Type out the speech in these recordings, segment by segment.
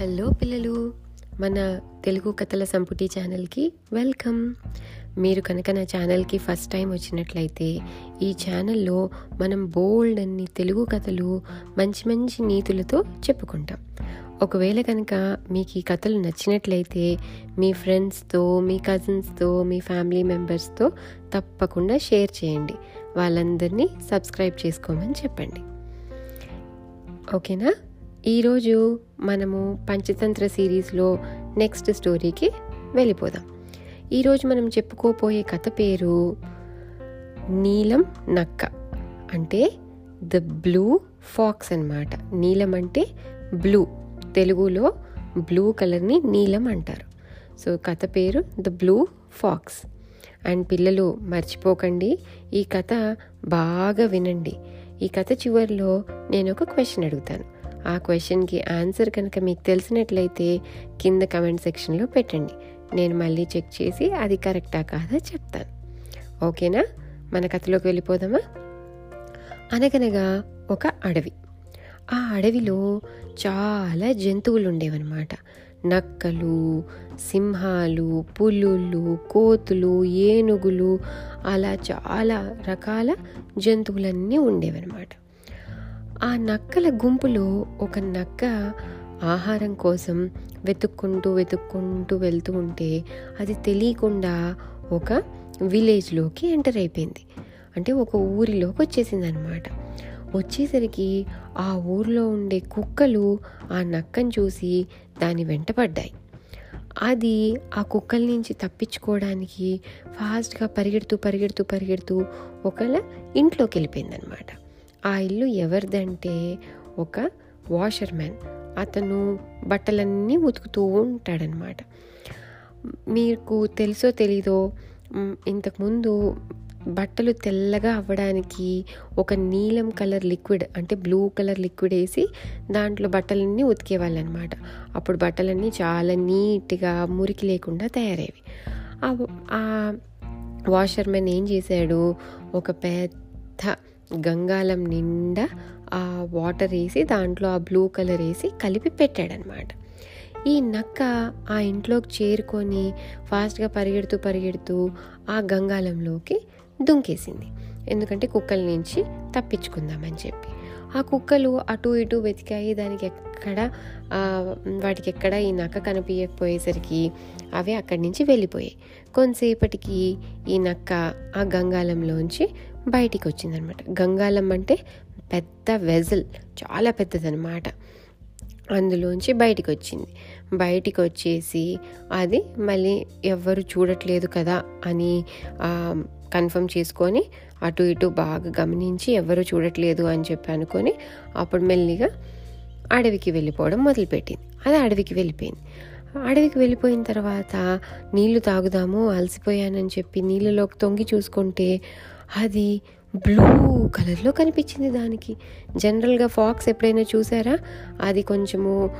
Hello పిల్లలు మన తెలుగు కథల సంపుటి ఛానల్కి వెల్కమ్. మీరు కనుక నా ఛానల్కి ఫస్ట్ టైం వచ్చినట్లయితే ఈ ఛానల్లో మనం బోల్డ్ అన్ని తెలుగు కథలు మంచి మంచి నీతులతో చెప్పుకుంటాం. ఒకవేళ కనుక మీకు ఈ కథలు నచ్చినట్లయితే మీ ఫ్రెండ్స్తో మీ కజిన్స్తో మీ ఫ్యామిలీ మెంబర్స్తో తప్పకుండా షేర్ చేయండి. వాళ్ళందరినీ సబ్స్క్రైబ్ చేసుకోమని చెప్పండి. ఓకేనా? ఈరోజు మనము పంచతంత్ర సిరీస్లో నెక్స్ట్ స్టోరీకి వెళ్ళిపోదాం. ఈరోజు మనం చెప్పుకోపోయే కథ పేరు నీలం నక్క. అంటే ద బ్లూ ఫాక్స్ అన్నమాట. నీలం అంటే బ్లూ. తెలుగులో బ్లూ కలర్ని నీలం అంటారు. సో కథ పేరు ద బ్లూ ఫాక్స్. అండ్ పిల్లలు మర్చిపోకండి ఈ కథ బాగా వినండి. ఈ కథ చివరిలో నేను ఒక క్వశ్చన్ అడుగుతాను. ఆ క్వశ్చన్కి ఆన్సర్ కనుక మీకు తెలిసినట్లయితే కింద కమెంట్ సెక్షన్లో పెట్టండి. నేను మళ్ళీ చెక్ చేసి అది కరెక్టా కాదా చెప్తాను. ఓకేనా? మన కథలోకి వెళ్ళిపోదామా? అనగనగా ఒక అడవి. ఆ అడవిలో చాలా జంతువులు ఉండేవన్నమాట నక్కలు సింహాలు పులులు కోతులు ఏనుగులు అలా చాలా రకాల జంతువులన్నీ ఉండేవన్నమాట. ఆ నక్కల గుంపులో ఒక నక్క ఆహారం కోసం వెతుక్కుంటూ వెతుక్కుంటూ వెళ్తూ ఉంటే అది తెలియకుండా ఒక విలేజ్లోకి ఎంటర్ అయిపోయింది. అంటే ఒక ఊరిలోకి వచ్చేసింది అనమాట వచ్చేసరికి ఆ ఊర్లో ఉండే కుక్కలు ఆ నక్కను చూసి దాని వెంటపడ్డాయి అది ఆ కుక్కల నుంచి తప్పించుకోవడానికి ఫాస్ట్గా పరిగెడుతూ పరిగెడుతూ పరిగెడుతూ ఒకళ్ళ ఇంట్లోకి వెళ్ళిపోయింది అనమాట ఆ ఇల్లు ఎవరిదంటే ఒక వాషర్ మ్యాన్ అతను బట్టలన్నీ ఉతుకుతూ ఉంటాడనమాట మీకు తెలుసో తెలీదో ఇంతకుముందు బట్టలు తెల్లగా అవ్వడానికి ఒక నీలం కలర్ లిక్విడ్ అంటే బ్లూ కలర్ లిక్విడ్ వేసి దాంట్లో బట్టలన్నీ ఉతికేవాళ్ళు అనమాట అప్పుడు బట్టలన్నీ చాలా నీట్గా మురికి లేకుండా తయారయ్యేవి. ఆ- వాషర్మెన్ ఏం చేశాడు? ఒక పెద్ద గంగాలం నిండా ఆ వాటర్ వేసి దాంట్లో ఆ బ్లూ కలర్ వేసి కలిపి పెట్టాడనమాట ఈ నక్క ఆ ఇంట్లోకి చేరుకొని ఫాస్ట్గా పరిగెడుతూ పరిగెడుతూ ఆ గంగాలంలోకి దుంకేసింది. ఎందుకంటే కుక్కల నుంచి తప్పించుకుందామని చెప్పి. ఆ కుక్కలు అటు ఇటు వెతికాయి. దానికి ఎక్కడ వాటికి ఎక్కడ ఈ నక్క కనిపించకపోయేసరికి అవి అక్కడి నుంచి వెళ్ళిపోయాయి. కొంతసేపటికి ఈ నక్క ఆ గంగాలంలోంచి బయటికి వచ్చిందనమాట గంగాలం అంటే పెద్ద వెజల్ చాలా పెద్దదనమాట. అందులోంచి బయటికి వచ్చింది బయటికి వచ్చేసి అది మళ్ళీ ఎవ్వరు చూడట్లేదు కదా అని కన్ఫర్మ్ చేసుకొని అటు ఇటు బాగా గమనించి ఎవరు చూడట్లేదు అని చెప్పి అనుకొని అప్పుడు మెల్లిగా అడవికి వెళ్ళిపోవడం మొదలుపెట్టింది. అది అడవికి వెళ్ళిపోయింది. అడవికి వెళ్ళిపోయిన తర్వాత నీళ్ళు తాగుదాము అలసిపోయానని చెప్పి నీళ్ళలోకి తొంగి చూసుకుంటే అది బ్లూ కలర్లో కనిపించింది దానికి. జనరల్గా ఫాక్స్ ఎప్పుడైనా చూసారా? అది కొంచెము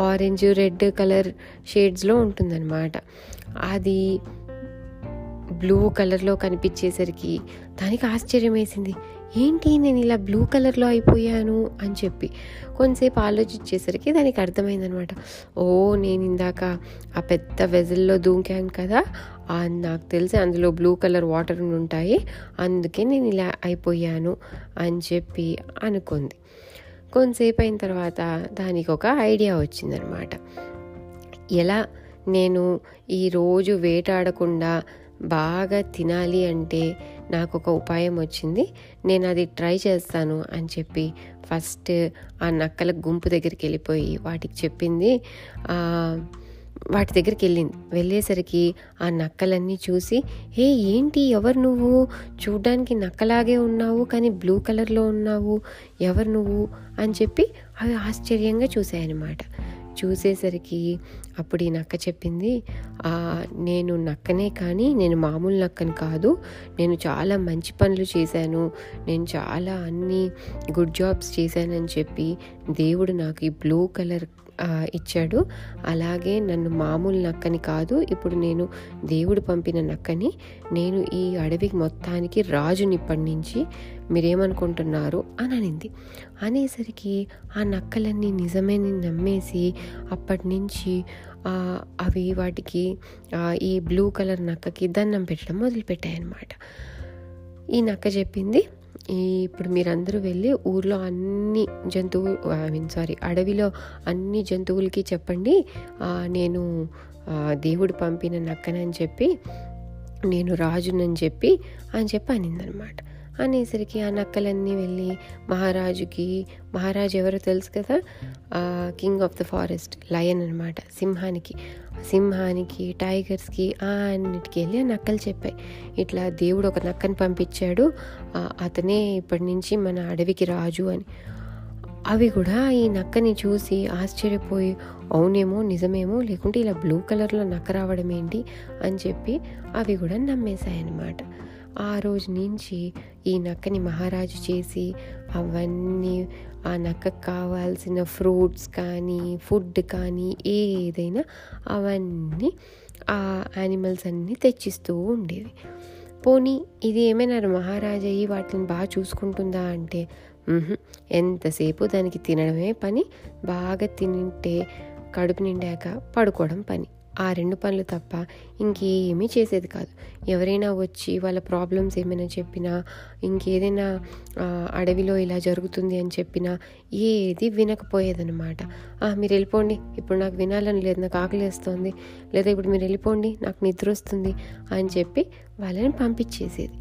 ఆరెంజ్ రెడ్ కలర్ షేడ్స్లో ఉంటుందన్నమాట. అది బ్లూ కలర్లో కనిపించేసరికి దానికి ఆశ్చర్యం వేసింది ఏంటి నేను ఇలా బ్లూ కలర్లో అయిపోయాను అని చెప్పి కొంతసేపు ఆలోచించేసరికి దానికి అర్థమైందనమాట. ఓ నేను ఇందాక ఆ పెద్ద వెజల్లో దూకాను కదా నాకు తెలిసి అందులో బ్లూ కలర్ వాటర్ ఉంటాయి అందుకే నేను ఇలా అయిపోయాను అని చెప్పి అనుకుంది. కొంతసేపు అయిన తర్వాత దానికి ఒక ఐడియా వచ్చిందనమాట. ఎలా నేను ఈరోజు వేటాడకుండా బాగా తినాలి అంటే నాకు ఒక ఉపాయం వచ్చింది. నేను అది ట్రై చేస్తాను అని చెప్పి ఫస్ట్ ఆ నక్కల గుంపు దగ్గరికి వెళ్ళిపోయి వాటికి చెప్పింది. వాటి దగ్గరికి వెళ్ళింది. వెళ్ళేసరికి ఆ నక్కలన్నీ చూసి హే ఏంటి ఎవరు నువ్వు? చూడ్డానికి నక్కలాగే ఉన్నావు కానీ బ్లూ కలర్లో ఉన్నావు. ఎవరు నువ్వు? అని చెప్పి అవి ఆశ్చర్యంగా చూసాయన్నమాట చూసేసరికి అప్పుడు ఈ నక్క చెప్పింది నేను నక్కనే కానీ నేను మామూలు నక్కని కాదు. నేను చాలా మంచి పనులు చేశాను. నేను చాలా అన్ని గుడ్ జాబ్స్ చేశానని చెప్పి దేవుడు నాకు ఈ బ్లూ కలర్ ఇచ్చాడు. అలాగే నన్ను మామూలు నక్కని కాదు ఇప్పుడు నేను దేవుడు పంపిన నక్కని నేను ఈ అడవి మొత్తానికి రాజుని ఇప్పటి నుంచి మీరేమనుకుంటున్నారు? అని అనింది. అనేసరికి ఆ నక్కలన్నీ నిజమేని నమ్మేసి అప్పటి నుంచి అవి వాటికి ఈ బ్లూ కలర్ నక్కకి దండం పెట్టడం మొదలుపెట్టాయన్నమాట. ఈ నక్క చెప్పింది ఇప్పుడు మీరందరూ వెళ్ళి ఊర్లో అన్ని జంతువు ఐ మీన్ సారీ అడవిలో అన్ని జంతువులకి చెప్పండి. నేను దేవుడు పంపిన నక్కనని చెప్పి నేను రాజునని చెప్పి అని చెప్పి అనిందనమాట. అనేసరికి ఆ నక్కలన్నీ వెళ్ళి మహారాజుకి మహారాజు ఎవరో తెలుసు కదా? King of the forest lion అనమాట సింహానికి. సింహానికి టైగర్స్కి ఆ అన్నిటికి వెళ్ళి ఆ నక్కలు చెప్పాయి. ఇట్లా దేవుడు ఒక నక్కని పంపించాడు. అతనే ఇప్పటి నుంచి మన అడవికి రాజు అని. అవి కూడా ఈ నక్కని చూసి ఆశ్చర్యపోయి అవునేమో నిజమేమో లేకుంటే ఇలా బ్లూ కలర్లో నక్క రావడం ఏంటి అని చెప్పి అవి కూడా నమ్మేశాయన్నమాట. ఆ రోజు నుంచి ఈ నక్కని మహారాజు చేసి అవన్నీ ఆ నక్కకు కావాల్సిన ఫ్రూట్స్ కానీ ఫుడ్ కానీ ఏదైనా అవన్నీ ఆ యానిమల్స్ అన్నీ తెచ్చిస్తూ ఉండేవి. పోనీ ఇది ఏమైనా మహారాజు అయ్యి వాటిని బాగా చూసుకుంటుందా అంటే ఎంతసేపు దానికి తినడమే పని బాగా తింటే కడుపు నిండాక పడుకోవడం పని. ఆ రెండు పనులు తప్ప ఇంకేమీ చేసేది కాదు. ఎవరైనా వచ్చి వాళ్ళ ప్రాబ్లమ్స్ ఏమైనా చెప్పినా ఇంకేదైనా అడవిలో ఇలా జరుగుతుంది అని చెప్పినా ఏది వినకపోయేదనమాట మీరు వెళ్ళిపోండి. ఇప్పుడు నాకు వినాలని లేదు నాకు ఆకలి వేస్తుంది. లేదా ఇప్పుడు మీరు వెళ్ళిపోండి నాకు నిద్ర వస్తుంది అని చెప్పి వాళ్ళని పంపించేసేది.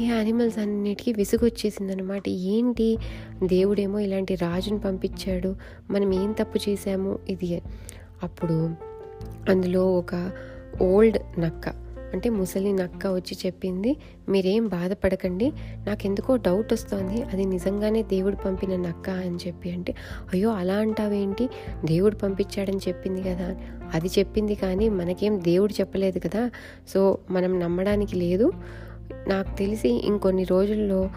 ఈ యానిమల్స్ అన్నిటికీ విసుగొచ్చేసింది అనమాట ఏంటి? దేవుడేమో ఇలాంటి రాజుని పంపించాడు. మనం ఏం తప్పు చేశాము? ఇది. అప్పుడు అందులో ఒక ఓల్డ్ నక్క అంటే ముసలి నక్క వచ్చి చెప్పింది మీరేం బాధపడకండి నాకెందుకో డౌట్ వస్తుంది అది నిజంగానే దేవుడు పంపిన నక్క అని చెప్పి. అంటే అయ్యో అలా అంటావేంటి? దేవుడు పంపించాడని చెప్పింది కదా అది చెప్పింది కానీ మనకేం దేవుడు చెప్పలేదు కదా సో మనం నమ్మడానికి లేదు. నాకు తెలిసి ఇంకొన్ని రోజుల్లో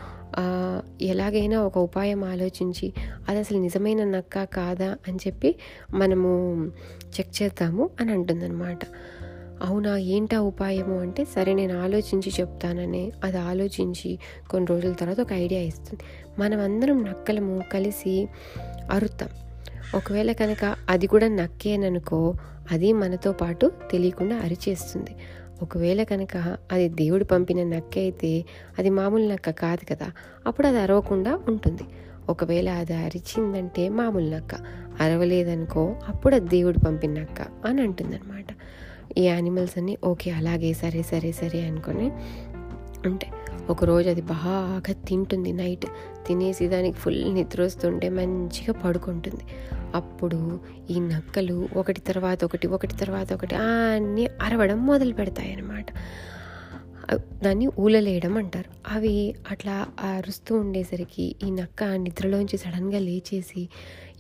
ఎలాగైనా ఒక ఉపాయం ఆలోచించి అది అసలు నిజమైన నక్క కాదా? అని చెప్పి మనము చెక్ చేద్దాము అని అంటుందన్నమాట. అవునా? ఏంటా ఉపాయము అంటే సరే నేను ఆలోచించి చెప్తానని. అది ఆలోచించి కొన్ని రోజుల తర్వాత ఒక ఐడియా ఇస్తుంది. మనం అందరం నక్కలము కలిసి అరుతాం. ఒకవేళ కనుక అది కూడా నక్కేననుకో అది మనతో పాటు తెలియకుండా అరిచేస్తుంది. ఒకవేళ కనుక అది దేవుడు పంపిన నక్క అయితే అది మామూలు నక్క కాదు కదా అప్పుడు అది అరవకుండా ఉంటుంది. ఒకవేళ అది అరిచిందంటే మామూలు నక్క అరవలేదనుకో అప్పుడు అది దేవుడు పంపిన నక్క అని అంటుందన్నమాట. ఈ యానిమల్స్ అన్నీ ఓకే అలాగే సరే సరే సరే అనుకొని అంటే ఒకరోజు అది బాగా తింటుంది నైట్ తినేసి దానికి ఫుల్ నిద్ర వస్తుంటే మంచిగా పడుకుంటుంది. అప్పుడు ఈ నక్కలు ఒకటి తర్వాత ఒకటి ఒకటి తర్వాత ఒకటి అన్నీ అరవడం మొదలు పెడతాయి అన్నమాట దాన్ని ఊలలేయడం అంటారు. అవి అట్లా అరుస్తూ ఉండేసరికి ఈ నక్క నిద్రలోంచి సడన్గా లేచేసి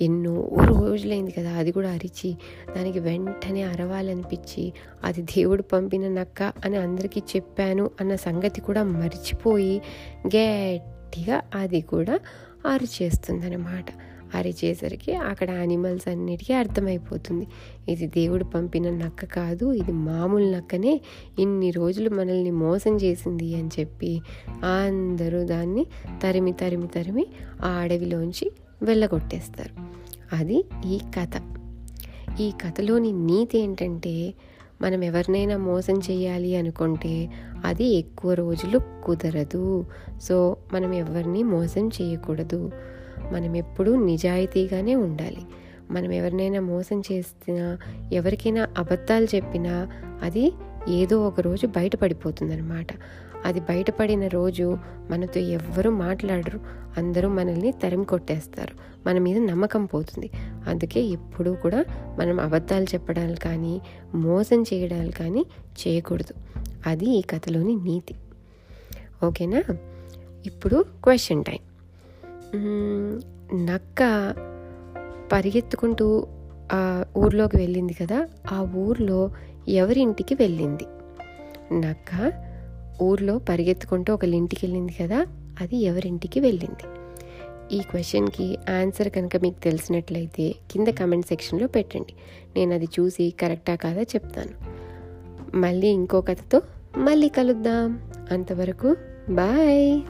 ఎన్నో రోజులైంది కదా అది కూడా అరిచి దానికి వెంటనే అరవాలనిపించి అది దేవుడు పంపిన నక్క అని అందరికీ చెప్పాను అన్న సంగతి కూడా మర్చిపోయి గట్టిగా అది కూడా అరిచేస్తుందన్నమాట. అరిచేసరికి అక్కడ యానిమల్స్ అన్నిటికీ అర్థమైపోతుంది. ఇది దేవుడు పంపిన నక్క కాదు ఇది మామూలు నక్కనే. ఇన్ని రోజులు మనల్ని మోసం చేసింది అని చెప్పి అందరూ దాన్ని తరిమి తరిమి తరిమి ఆ అడవిలోంచి వెళ్ళగొట్టేస్తారు. అది ఈ కథ. ఈ కథలోని నీతి ఏంటంటే మనం ఎవరినైనా మోసం చేయాలి అనుకుంటే అది ఎక్కువ రోజులు కుదరదు. సో మనం ఎవరిని మోసం చేయకూడదు. మనం ఎప్పుడూ నిజాయితీగానే ఉండాలి. మనం ఎవరినైనా మోసం చేసినా ఎవరికైనా అబద్ధాలు చెప్పినా అది ఏదో ఒక రోజు బయటపడిపోతుందనమాట అది బయటపడిన రోజు మనతో ఎవ్వరూ మాట్లాడరు. అందరూ మనల్ని తరిమి కొట్టేస్తారు. మన మీద నమ్మకం పోతుంది. అందుకే ఎప్పుడూ కూడా మనం అబద్ధాలు చెప్పడాలు కానీ మోసం చేయడాలు కానీ చేయకూడదు. అది ఈ కథలోని నీతి. ఓకేనా? ఇప్పుడు క్వశ్చన్ టైం. నక్క పరిగెత్తుకుంటూ ఆ ఊర్లోకి వెళ్ళింది కదా ఆ ఊర్లో ఎవరింటికి వెళ్ళింది? నక్క ఊర్లో పరిగెత్తుకుంటూ ఒకళ్ళ ఇంటికి వెళ్ళింది కదా అది ఎవరింటికి వెళ్ళింది? ఈ క్వశ్చన్కి ఆన్సర్ కనుక మీకు తెలిసినట్లయితే కింద కమెంట్ సెక్షన్లో పెట్టండి. నేను అది చూసి కరెక్టా కాదా చెప్తాను. మళ్ళీ ఇంకో కథతో మళ్ళీ కలుద్దాం. అంతవరకు బాయ్!